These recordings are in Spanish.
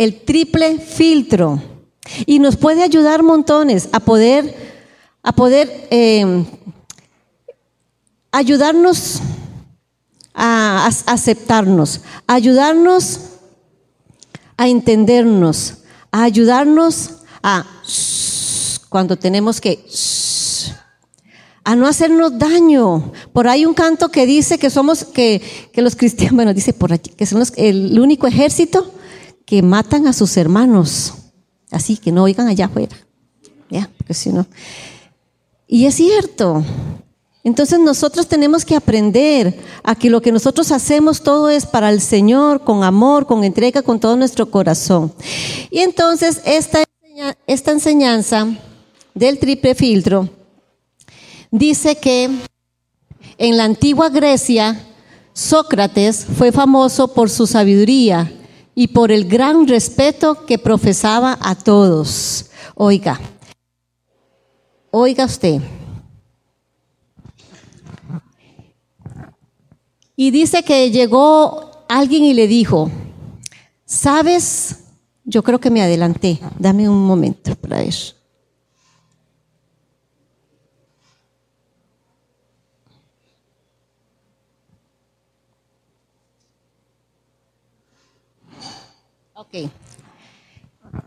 el triple filtro y nos puede ayudar montones a poder, a poder eh, ayudarnos a, aceptarnos, a ayudarnos a entendernos, a ayudarnos a cuando tenemos que a no hacernos daño. Por ahí un canto que dice que somos, que, los cristianos, bueno, dice por aquí, que son el único ejército que matan a sus hermanos. Así que no oigan allá afuera. Ya, porque si no. Y es cierto. Entonces nosotros tenemos que aprender a que lo que nosotros hacemos todo es para el Señor, con amor, con entrega, con todo nuestro corazón. Y entonces esta, esta enseñanza del triple filtro dice que en la antigua Grecia Sócrates fue famoso por su sabiduría y por el gran respeto que profesaba a todos. Oiga, oiga usted. Y dice que llegó alguien y le dijo, ¿sabes? Yo creo que me adelanté. Dame un momento para ver.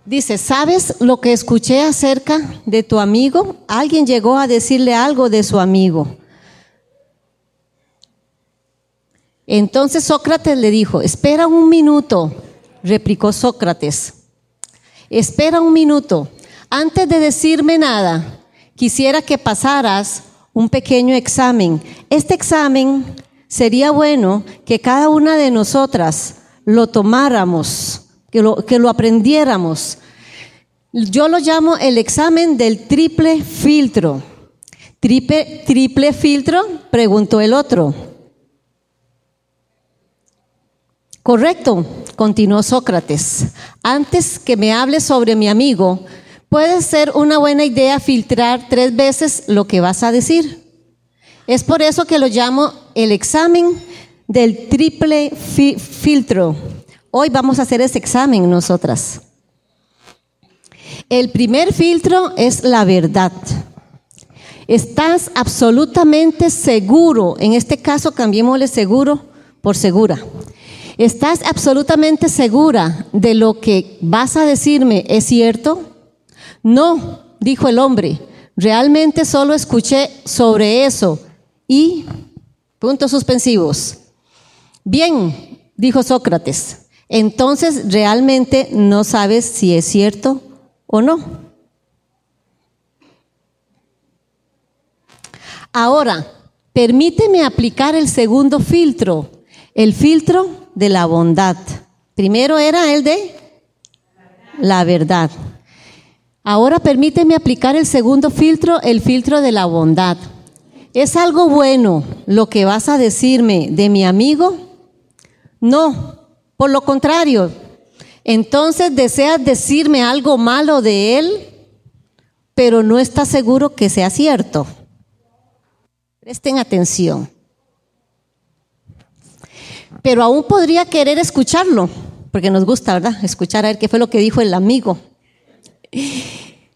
Dice, ¿sabes lo que escuché acerca de tu amigo? Alguien llegó a decirle algo de su amigo. Entonces Sócrates le dijo, espera un minuto, replicó Sócrates, espera un minuto, antes de decirme nada, quisiera que pasaras un pequeño examen. Este examen sería bueno que cada una de nosotras lo tomáramos, que lo, que lo aprendiéramos. Yo lo llamo el examen del triple filtro. ¿Triple, triple filtro? Preguntó el otro. Correcto, continuó Sócrates. Antes que me hables sobre mi amigo, puede ser una buena idea filtrar tres veces lo que vas a decir. Es por eso que lo llamo el examen del triple filtro. Hoy vamos a hacer ese examen nosotras. El primer filtro es la verdad. Estás absolutamente seguro, en este caso cambiémosle seguro por segura. ¿Estás absolutamente segura de lo que vas a decirme es cierto? No, dijo el hombre, realmente solo escuché sobre eso y puntos suspensivos. Bien, dijo Sócrates, entonces realmente no sabes si es cierto o no. Ahora, permíteme aplicar el segundo filtro, el filtro de la bondad. Primero era el de la verdad. Ahora permíteme aplicar el segundo filtro, el filtro de la bondad. ¿Es algo bueno lo que vas a decirme de mi amigo? No, lo contrario. Entonces deseas decirme algo malo de él, pero no estás seguro que sea cierto. Presten atención pero aún podría querer escucharlo, porque nos gusta, ¿verdad? Escuchar a ver qué fue lo que dijo el amigo.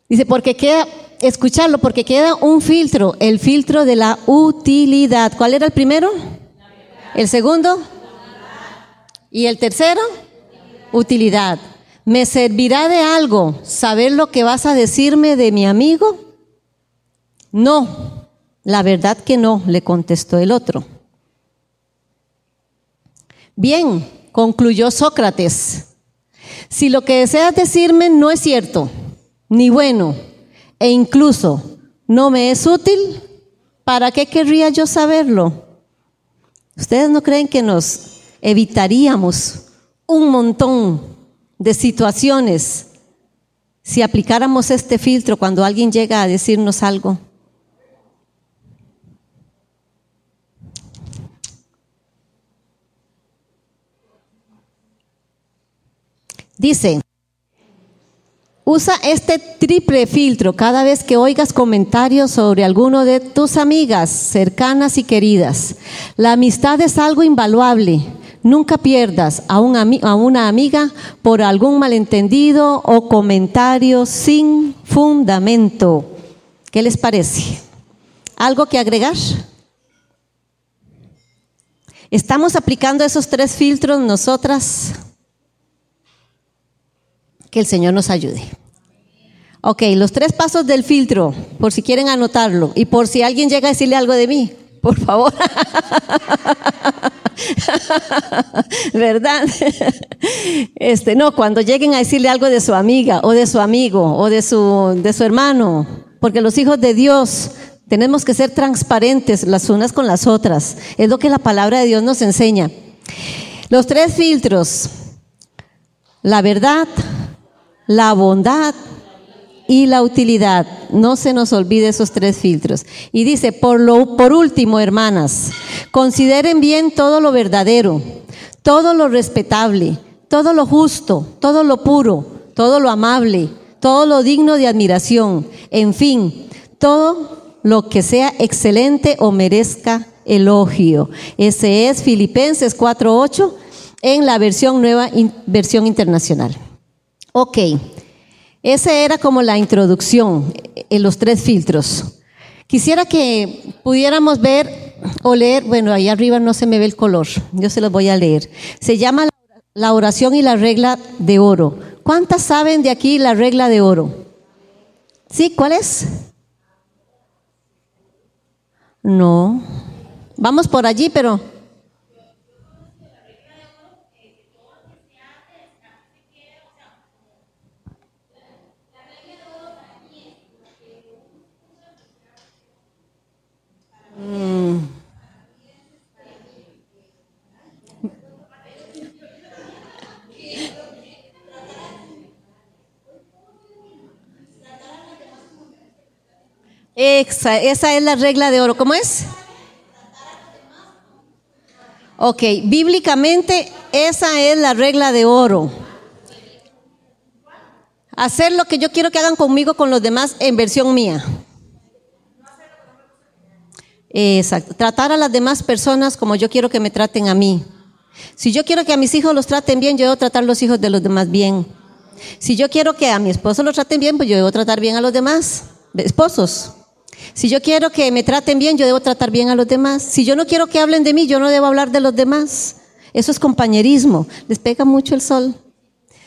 Dice, porque queda, escucharlo, porque queda un filtro, el filtro de la utilidad. ¿Cuál era el primero? El segundo. ¿Y el tercero? Utilidad. ¿Me servirá de algo saber lo que vas a decirme de mi amigo? No, la verdad que no, le contestó el otro. Bien, concluyó Sócrates, si lo que deseas decirme no es cierto, ni bueno, e incluso no me es útil, ¿para qué querría yo saberlo? ¿Ustedes no creen que nos evitaríamos un montón de situaciones si aplicáramos este filtro cuando alguien llega a decirnos algo? Dice, usa este triple filtro cada vez que oigas comentarios sobre alguno de tus amigas cercanas y queridas. La amistad es algo invaluable. Nunca pierdas a, un a, una amiga por algún malentendido o comentario sin fundamento. ¿Qué les parece? ¿Algo que agregar? ¿Estamos aplicando esos tres filtros nosotras? Que el Señor nos ayude. Ok, los tres pasos del filtro, por si quieren anotarlo y por si alguien llega a decirle algo de mí, por favor. ¿Verdad? Este, no, cuando lleguen a decirle algo de su amiga o de su amigo o de su, de su hermano, porque los hijos de Dios tenemos que ser transparentes las unas con las otras. Es lo que la palabra de Dios nos enseña. Los tres filtros, la verdad, la bondad y la utilidad. No se nos olvide esos tres filtros. Y dice, por, lo, por último, hermanas, consideren bien todo lo verdadero, todo lo respetable, todo lo justo, todo lo puro, todo lo amable, todo lo digno de admiración, en fin, todo lo que sea excelente o merezca elogio. Ese es Filipenses 4.8 en la versión nueva, versión internacional. Ok. Esa era como la introducción en los tres filtros. Quisiera que pudiéramos ver o leer, bueno, ahí arriba no se me ve el color, yo se los voy a leer. Se llama la oración y la regla de oro. ¿Cuántas saben de aquí la regla de oro? ¿Sí? ¿Cuál es? No. Vamos por allí, pero Esa, esa es la regla de oro. ¿Cómo es? Ok, bíblicamente esa es la regla de oro. Hacer lo que yo quiero que hagan conmigo con los demás en versión mía. Exacto. Tratar a las demás personas como yo quiero que me traten a mí. Si yo quiero que a mis hijos los traten bien, yo debo tratar a los hijos de los demás bien. Si yo quiero que a mi esposo lo traten bien, pues yo debo tratar bien a los demás esposos. Si yo quiero que me traten bien, yo debo tratar bien a los demás. Si yo no quiero que hablen de mí, yo no debo hablar de los demás. Eso es compañerismo. Les pega mucho el sol.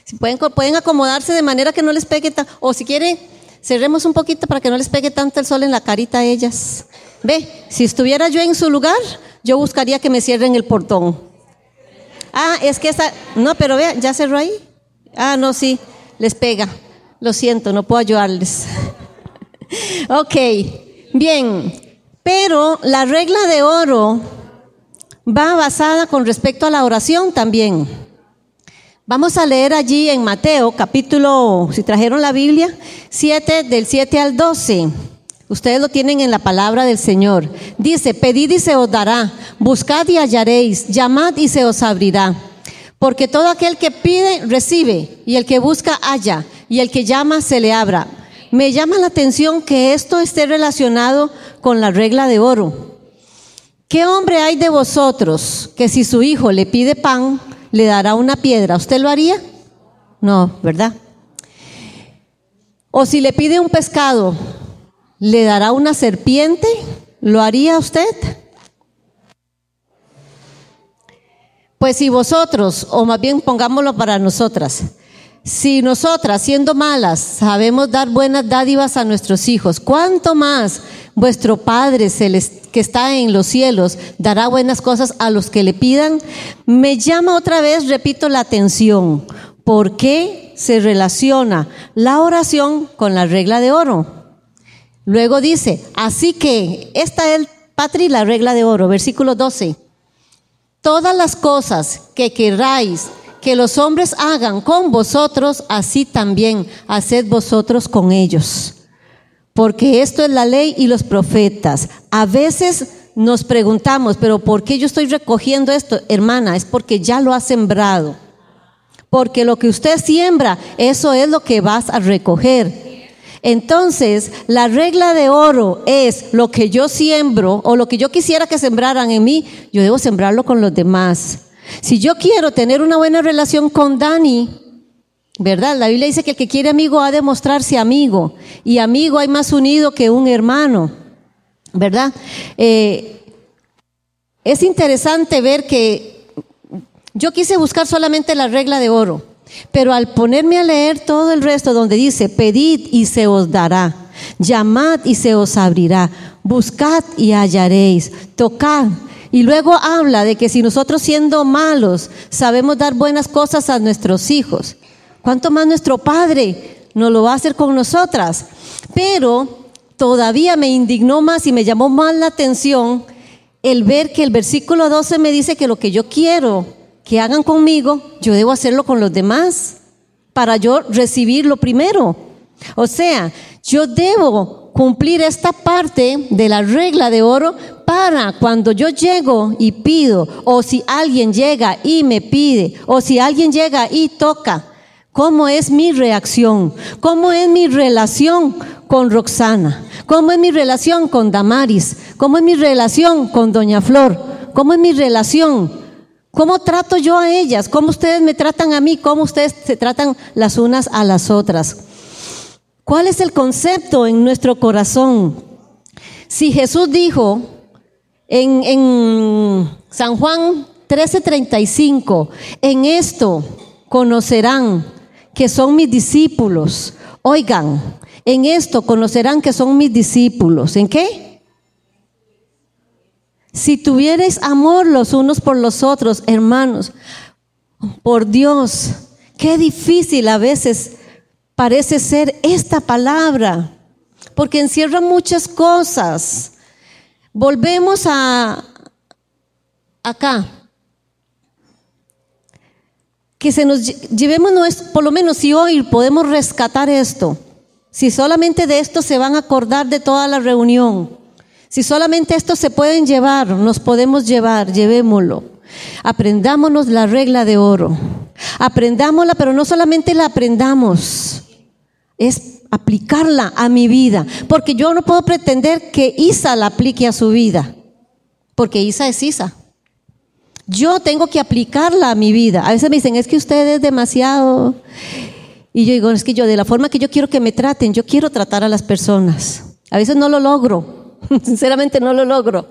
Si pueden, pueden acomodarse de manera que no les pegue tanto. O si quieren, cerremos un poquito para que no les pegue tanto el sol en la carita a ellas. Ve, si estuviera yo en su lugar, yo buscaría que me cierren el portón. Ah, es que esa. No, pero vea, ya cerró ahí. Ah, no, sí, les pega. Lo siento, no puedo ayudarles. ok. Bien, pero la regla de oro va basada con respecto a la oración también. Vamos a leer allí en Mateo capítulo, si trajeron la Biblia, 7 del 7 al 12. Ustedes lo tienen en la palabra del Señor. Dice, pedid y se os dará, buscad y hallaréis, llamad y se os abrirá. Porque todo aquel que pide, recibe, y el que busca, halla, y el que llama, se le abra. Me llama la atención que esto esté relacionado con la regla de oro. ¿Qué hombre hay de vosotros que si su hijo le pide pan, le dará una piedra? ¿Usted lo haría? No, ¿verdad? O si le pide un pescado, ¿le dará una serpiente? ¿Lo haría usted? Pues si vosotros, o más bien pongámoslo para nosotras, si nosotras, siendo malas, sabemos dar buenas dádivas a nuestros hijos, ¿cuánto más vuestro Padre que está en los cielos dará buenas cosas a los que le pidan? Me llama otra vez, repito, la atención. ¿Por qué se relaciona la oración con la regla de oro? Luego dice, así que esta es, Patri, la regla de oro, versículo 12. Todas las cosas que queráis que los hombres hagan con vosotros, así también haced vosotros con ellos. Porque esto es la ley y los profetas. A veces nos preguntamos, pero ¿por qué yo estoy recogiendo esto? Hermana, es porque ya lo has sembrado. Porque lo que usted siembra, eso es lo que vas a recoger. Entonces, la regla de oro es lo que yo siembro o lo que yo quisiera que sembraran en mí, yo debo sembrarlo con los demás. Si yo quiero tener una buena relación con Dani, ¿verdad? La Biblia dice que el que quiere amigo ha de mostrarse amigo. Y amigo hay más unido que un hermano, ¿verdad? Eh, es interesante ver que yo quise buscar solamente la regla de oro, pero al ponerme a leer todo el resto donde dice, pedid y se os dará, llamad y se os abrirá, buscad y hallaréis, tocad. Y luego habla de que si nosotros siendo malos sabemos dar buenas cosas a nuestros hijos, ¿cuánto más nuestro Padre nos lo va a hacer con nosotras? Pero todavía me indignó más y me llamó más la atención el ver que el versículo 12 me dice que lo que yo quiero que hagan conmigo, yo debo hacerlo con los demás para yo recibir lo primero. O sea, yo debo cumplir esta parte de la regla de oro para cuando yo llego y pido, o si alguien llega y me pide, o si alguien llega y toca, ¿cómo es mi reacción? ¿Cómo es mi relación con Roxana? ¿Cómo es mi relación con Damaris? ¿Cómo es mi relación con Doña Flor? ¿Cómo es mi relación? ¿Cómo trato yo a ellas? ¿Cómo ustedes me tratan a mí? ¿Cómo ustedes se tratan las unas a las otras? ¿Cuál es el concepto en nuestro corazón? Si Jesús dijo en, San Juan 13:35, en esto conocerán que son mis discípulos. Oigan, en esto conocerán que son mis discípulos. ¿En qué? Si tuvierais amor los unos por los otros, hermanos, por Dios, qué difícil a veces parece ser esta palabra, porque encierra muchas cosas. Volvemos a acá. Que se nos llevemos, por lo menos si hoy podemos rescatar esto, si solamente de esto se van a acordar de toda la reunión, si solamente esto se pueden llevar, nos podemos llevar, llevémoslo. Aprendámonos la regla de oro. Aprendámosla, pero no solamente la aprendamos, es aplicarla a mi vida. Porque yo no puedo pretender que Isa la aplique a su vida, porque Isa es Isa. Yo tengo que aplicarla a mi vida. A veces me dicen, es que usted es demasiado... Y yo digo, es que yo, de la forma que yo quiero que me traten, yo quiero tratar a las personas. A veces no lo logro, sinceramente no lo logro,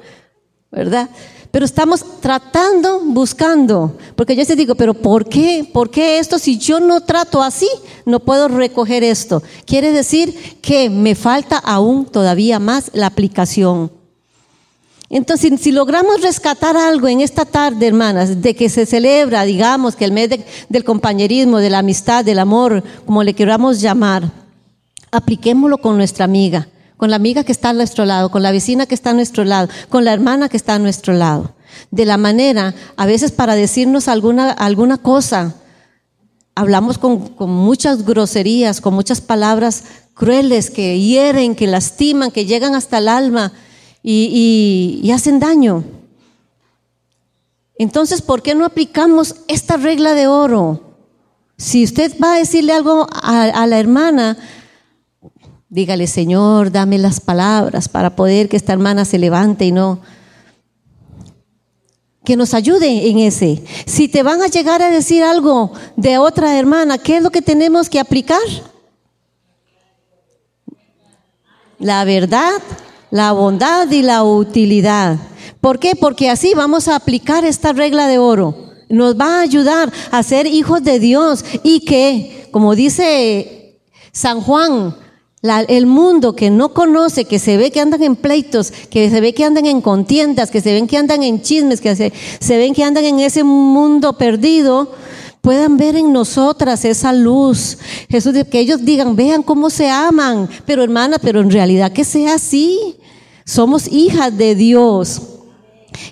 ¿verdad? Pero estamos tratando, buscando, porque yo te digo, pero ¿por qué? ¿Por qué esto si yo no trato así? No puedo recoger esto. Quiere decir que me falta aún todavía más la aplicación. Entonces, si logramos rescatar algo en esta tarde, hermanas, de que se celebra, digamos, que el mes del compañerismo, de la amistad, del amor, como le queramos llamar, apliquémoslo con nuestra amiga con la amiga que está a nuestro lado, con la vecina que está a nuestro lado, con la hermana que está a nuestro lado. De la manera, a veces para decirnos alguna, alguna cosa, hablamos con, muchas groserías, con muchas palabras crueles que hieren, que lastiman, que llegan hasta el alma y, hacen daño. Entonces, ¿por qué no aplicamos esta regla de oro? Si usted va a decirle algo a la hermana, Dígale, Señor, dame las palabras para poder que esta hermana se levante y no... Que nos ayude en ese. Si te van a llegar a decir algo de otra hermana, ¿qué es lo que tenemos que aplicar? La verdad, la bondad y la utilidad. ¿Por qué? Porque así vamos a aplicar esta regla de oro. Nos va a ayudar a ser hijos de Dios y que, como dice San Juan, el mundo que no conoce, que se ve que andan en pleitos, que se ve que andan en contiendas, que se ven que andan en chismes, que se, se ven que andan en ese mundo perdido, puedan ver en nosotras esa luz. Jesús, que ellos digan, vean cómo se aman, pero hermana, pero en realidad que sea así. Somos hijas de Dios.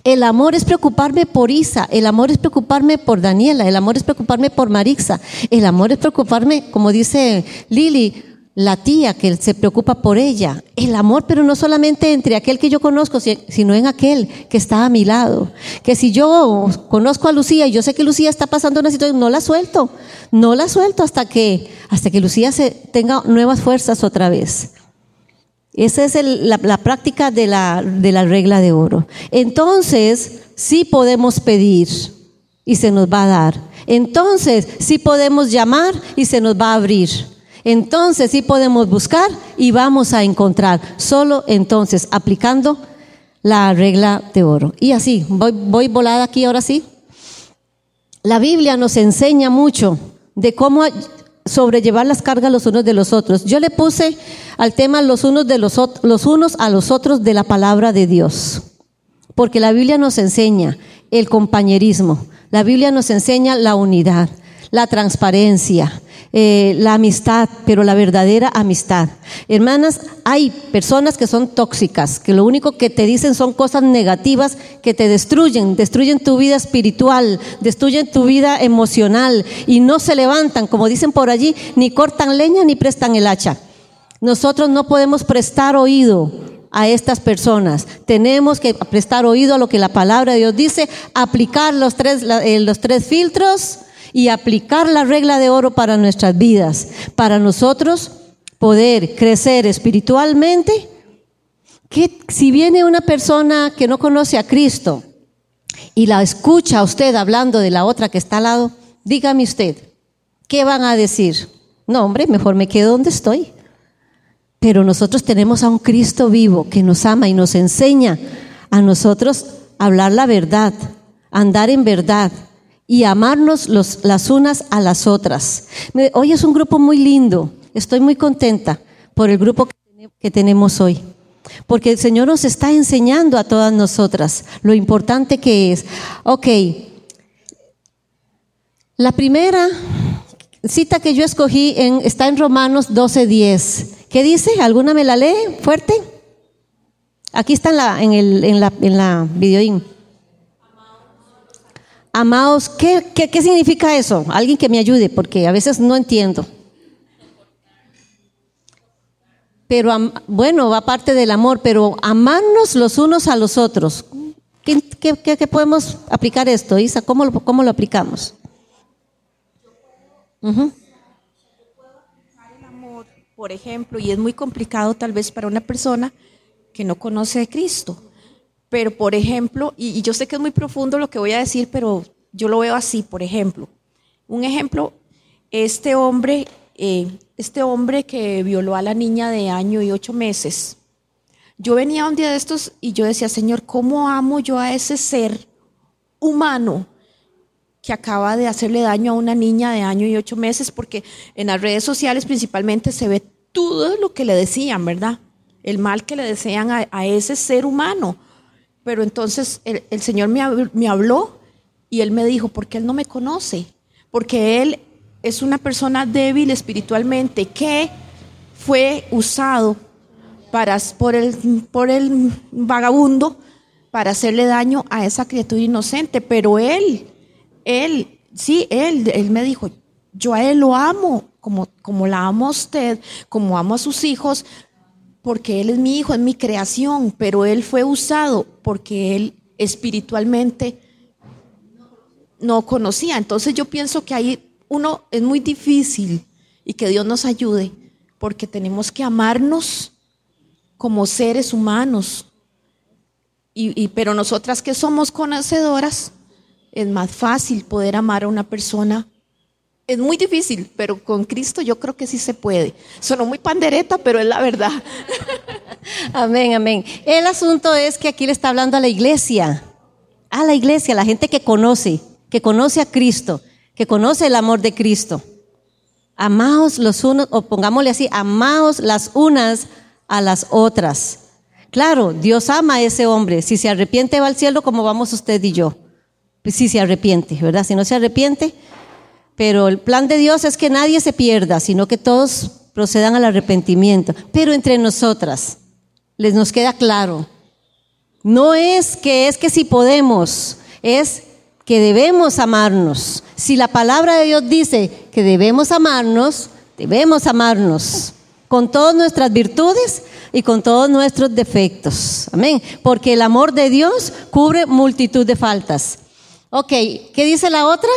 El amor es preocuparme por Isa, el amor es preocuparme por Daniela, el amor es preocuparme por Marixa, el amor es preocuparme, como dice Lili, la tía que se preocupa por ella, el amor, pero no solamente entre aquel que yo conozco, sino en aquel que está a mi lado. Que si yo conozco a Lucía y yo sé que Lucía está pasando una situación, no la suelto, no la suelto hasta que, hasta que Lucía se tenga nuevas fuerzas otra vez. Esa es la, la, práctica de la, de la regla de oro. Entonces, sí podemos pedir, y se nos va a dar. Entonces sí podemos llamar y se nos va a abrir. Entonces sí podemos buscar y vamos a encontrar. Solo entonces aplicando la regla de oro. Y así, voy, voy volada aquí ahora sí. La Biblia nos enseña mucho de cómo sobrellevar las cargas los unos de los otros. Yo le puse al tema los unos, de los, los unos a los otros de la palabra de Dios. Porque la Biblia nos enseña el compañerismo, la Biblia nos enseña la unidad, la transparencia, eh, la amistad, pero la verdadera amistad. Hermanas, hay personas que son tóxicas, que lo único que te dicen son cosas negativas que te destruyen, destruyen tu vida espiritual, destruyen tu vida emocional y no se levantan, como dicen por allí, ni cortan leña ni prestan el hacha. Nosotros no podemos prestar oído a estas personas. Tenemos que prestar oído a lo que la palabra de Dios dice, aplicar los tres, eh, los tres filtros y aplicar la regla de oro para nuestras vidas, para nosotros poder crecer espiritualmente. Que si viene una persona que no conoce a Cristo y la escucha a usted hablando de la otra que está al lado, dígame usted, ¿qué van a decir? No, hombre, mejor me quedo donde estoy. Pero nosotros tenemos a un Cristo vivo que nos ama y nos enseña a nosotros hablar la verdad, andar en verdad y amarnos los, las unas a las otras. Hoy es un grupo muy lindo. Estoy muy contenta por el grupo que tenemos hoy. Porque el Señor nos está enseñando a todas nosotras lo importante que es. Ok, la primera cita que yo escogí en, está en Romanos 12:10. ¿Qué dice? ¿Alguna me la lee fuerte? Aquí está en la, en el, la, en la videoín. Amados, ¿qué, ¿qué, qué, significa eso? Alguien que me ayude, porque a veces no entiendo. Pero, bueno, va parte del amor, pero amarnos los unos a los otros. ¿Qué, qué podemos aplicar esto, Isa? ¿Cómo lo, cómo lo aplicamos? Uh por ejemplo, y es muy complicado tal vez para una persona que no conoce a Cristo. Pero, por ejemplo, y, yo sé que es muy profundo lo que voy a decir, pero yo lo veo así, por ejemplo. Un ejemplo, este hombre, eh, este hombre que violó a la niña de año y ocho meses. Yo venía un día de estos y yo decía, Señor, ¿cómo amo yo a ese ser humano que acaba de hacerle daño a una niña de año y ocho meses, porque en las redes sociales principalmente se ve todo lo que le decían, ¿verdad? El mal que le desean a, ese ser humano. Pero entonces el, Señor me, me habló y Él me dijo, porque Él no me conoce, porque Él es una persona débil espiritualmente que fue usado para, por, el, por el vagabundo para hacerle daño a esa criatura inocente, pero Él él, sí, él, él me dijo, yo a él lo amo, como, como la amo a usted, como amo a sus hijos, porque él es mi hijo, es mi creación, pero él fue usado porque él espiritualmente no conocía. Entonces yo pienso que ahí uno es muy difícil y que Dios nos ayude, porque tenemos que amarnos como seres humanos. Y, y, pero nosotras que somos conocedoras, es más fácil poder amar a una persona. Es muy difícil, pero con Cristo yo creo que sí se puede. Sonó muy pandereta, pero es la verdad. amén, amén. El asunto es que aquí le está hablando a la iglesia, a la iglesia, a la gente que conoce, que conoce a Cristo, que conoce el amor de Cristo. Amaos los unos, o pongámosle así, amaos las unas a las otras. Claro, Dios ama a ese hombre. Si se arrepiente va al cielo como vamos usted y yo si pues se arrepiente, ¿verdad? Si no se arrepiente, pero el plan de Dios es que nadie se pierda, sino que todos procedan al arrepentimiento. Pero entre nosotras, les nos queda claro, no es que es que si podemos, es que debemos amarnos. Si la palabra de Dios dice que debemos amarnos, debemos amarnos con todas nuestras virtudes y con todos nuestros defectos. Amén. Porque el amor de Dios cubre multitud de faltas. Ok, ¿qué dice la otra?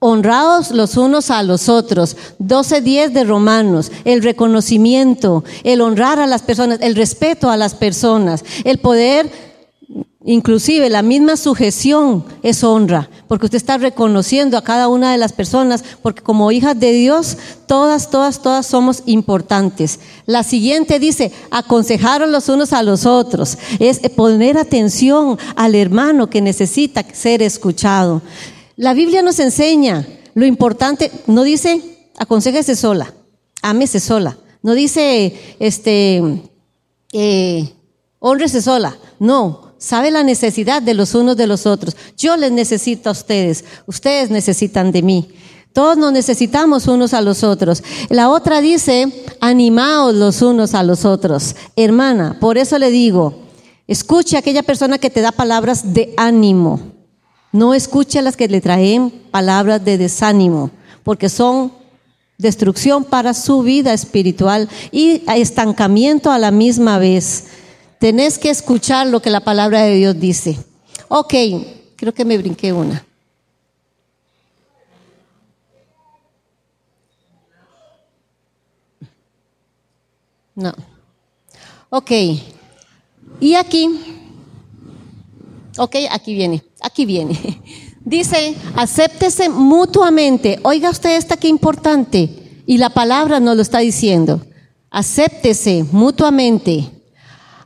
Honrados los unos a los otros. 12.10 de Romanos. El reconocimiento, el honrar a las personas, el respeto a las personas, el poder Inclusive la misma sujeción es honra, porque usted está reconociendo a cada una de las personas, porque como hijas de Dios, todas, todas, todas somos importantes. La siguiente dice, aconsejaros los unos a los otros, es poner atención al hermano que necesita ser escuchado. La Biblia nos enseña lo importante, no dice, aconsejese sola, ámese sola, no dice, este, eh, honrese sola, no sabe la necesidad de los unos de los otros. Yo les necesito a ustedes, ustedes necesitan de mí. Todos nos necesitamos unos a los otros. La otra dice, animaos los unos a los otros. Hermana, por eso le digo, escuche a aquella persona que te da palabras de ánimo. No escuche a las que le traen palabras de desánimo, porque son destrucción para su vida espiritual y estancamiento a la misma vez. Tenés que escuchar lo que la palabra de Dios dice. Ok, creo que me brinqué una. No. Ok. Y aquí, ok, aquí viene, aquí viene. Dice, acéptese mutuamente. Oiga usted esta que importante. Y la palabra nos lo está diciendo. Acéptese mutuamente.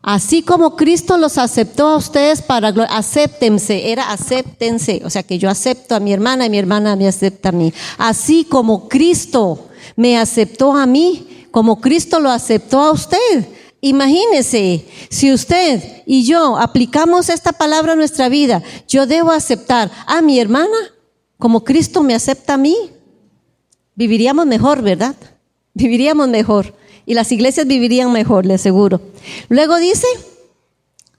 Así como Cristo los aceptó a ustedes para acéptense, era acéptense, o sea que yo acepto a mi hermana y mi hermana me acepta a mí. Así como Cristo me aceptó a mí, como Cristo lo aceptó a usted. Imagínese, si usted y yo aplicamos esta palabra a nuestra vida, yo debo aceptar a mi hermana como Cristo me acepta a mí. Viviríamos mejor, ¿verdad? Viviríamos mejor y las iglesias vivirían mejor, le aseguro. Luego dice,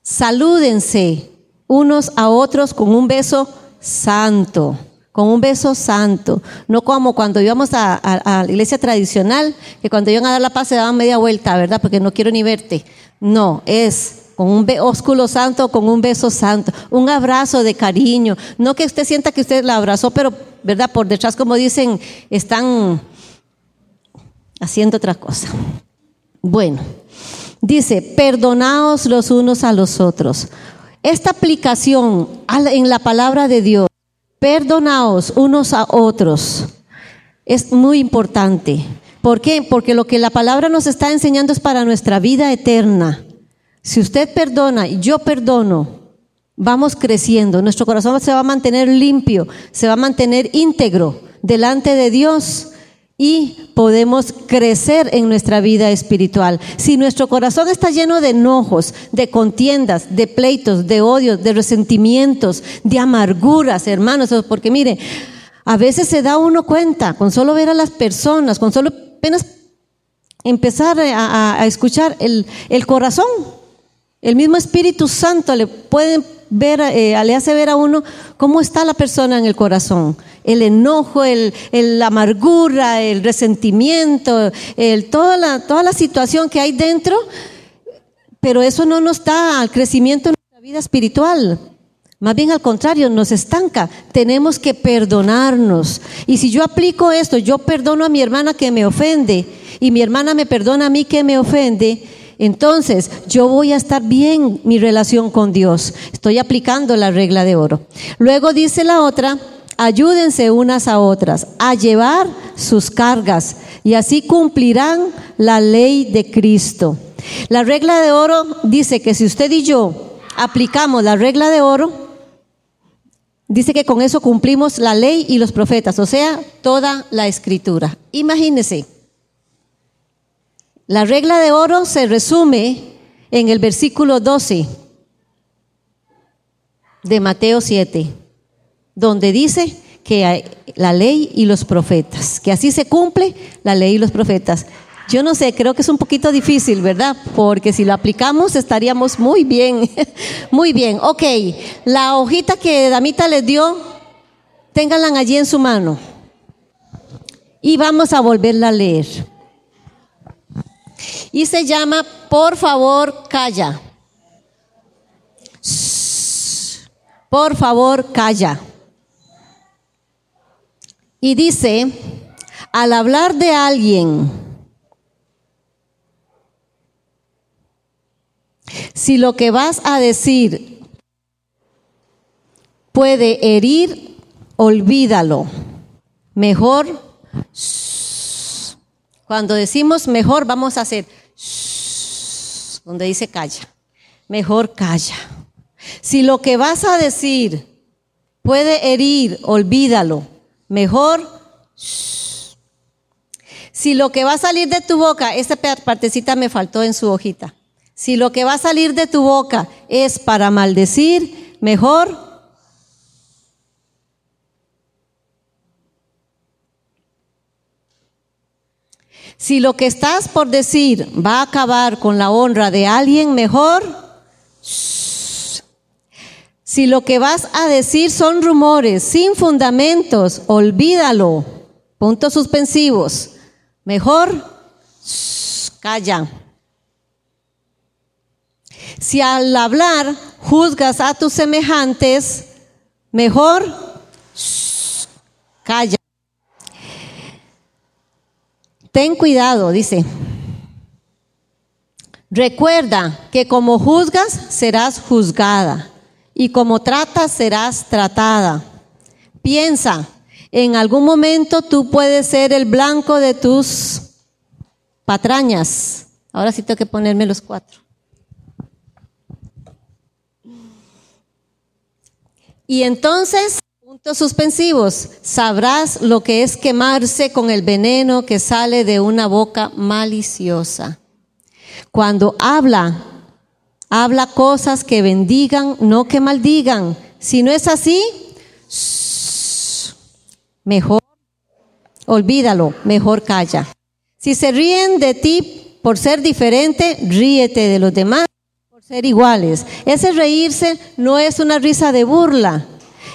salúdense unos a otros con un beso santo, con un beso santo, no como cuando íbamos a, la iglesia tradicional, que cuando iban a dar la paz se daban media vuelta, ¿verdad? Porque no quiero ni verte. No, es con un ósculo santo, con un beso santo, un abrazo de cariño, no que usted sienta que usted la abrazó, pero, ¿verdad? Por detrás, como dicen, están haciendo otra cosa. Bueno, dice, perdonaos los unos a los otros. Esta aplicación en la palabra de Dios, perdonaos unos a otros, es muy importante. ¿Por qué? Porque lo que la palabra nos está enseñando es para nuestra vida eterna. Si usted perdona y yo perdono, vamos creciendo. Nuestro corazón se va a mantener limpio, se va a mantener íntegro delante de Dios y podemos crecer en nuestra vida espiritual. Si nuestro corazón está lleno de enojos, de contiendas, de pleitos, de odios, de resentimientos, de amarguras, hermanos, porque mire, a veces se da uno cuenta con solo ver a las personas, con solo apenas empezar a, escuchar el, el, corazón. El mismo Espíritu Santo le puede ver, eh, ver a uno cómo está la persona en el corazón el enojo, el, la amargura, el resentimiento, el, toda, la, toda la situación que hay dentro, pero eso no nos da al crecimiento en nuestra vida espiritual. Más bien al contrario, nos estanca. Tenemos que perdonarnos. Y si yo aplico esto, yo perdono a mi hermana que me ofende y mi hermana me perdona a mí que me ofende, entonces yo voy a estar bien mi relación con Dios. Estoy aplicando la regla de oro. Luego dice la otra, Ayúdense unas a otras a llevar sus cargas y así cumplirán la ley de Cristo. La regla de oro dice que si usted y yo aplicamos la regla de oro, dice que con eso cumplimos la ley y los profetas, o sea, toda la escritura. Imagínense, la regla de oro se resume en el versículo 12 de Mateo 7 donde dice que la ley y los profetas, que así se cumple la ley y los profetas. Yo no sé, creo que es un poquito difícil, ¿verdad? Porque si lo aplicamos estaríamos muy bien, muy bien. Ok, la hojita que Damita les dio, ténganla allí en su mano. Y vamos a volverla a leer. Y se llama, por favor, calla. Por favor, calla. Y dice, al hablar de alguien, si lo que vas a decir puede herir, olvídalo. Mejor, cuando decimos mejor, vamos a hacer donde dice calla. Mejor calla. Si lo que vas a decir puede herir, olvídalo. Mejor. Si lo que va a salir de tu boca, esta partecita me faltó en su hojita. Si lo que va a salir de tu boca es para maldecir, mejor Si lo que estás por decir va a acabar con la honra de alguien mejor, si lo que vas a decir son rumores sin fundamentos, olvídalo. Puntos suspensivos. Mejor, calla. Si al hablar juzgas a tus semejantes, mejor, calla. Ten cuidado, dice. Recuerda que como juzgas serás juzgada y como tratas serás tratada. Piensa, en algún momento tú puedes ser el blanco de tus patrañas. Ahora sí tengo que ponerme los cuatro. Y entonces Puntos suspensivos. Sabrás lo que es quemarse con el veneno que sale de una boca maliciosa. Cuando habla, habla cosas que bendigan, no que maldigan. Si no es así, mejor olvídalo, mejor calla. Si se ríen de ti por ser diferente, ríete de los demás por ser iguales. Ese reírse no es una risa de burla,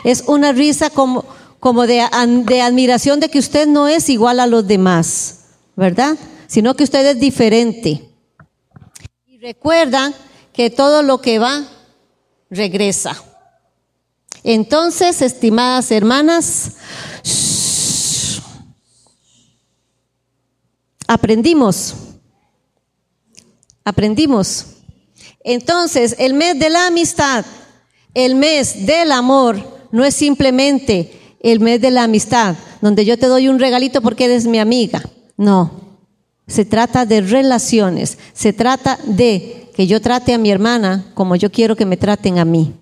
es una risa como, como de, de admiración de que usted no es igual a los demás, ¿verdad? Sino que usted es diferente. Y recuerda que todo lo que va, regresa. Entonces, estimadas hermanas, aprendimos, aprendimos. Entonces, el mes de la amistad, el mes del amor, no es simplemente el mes de la amistad, donde yo te doy un regalito porque eres mi amiga. No, se trata de relaciones, se trata de que yo trate a mi hermana como yo quiero que me traten a mí.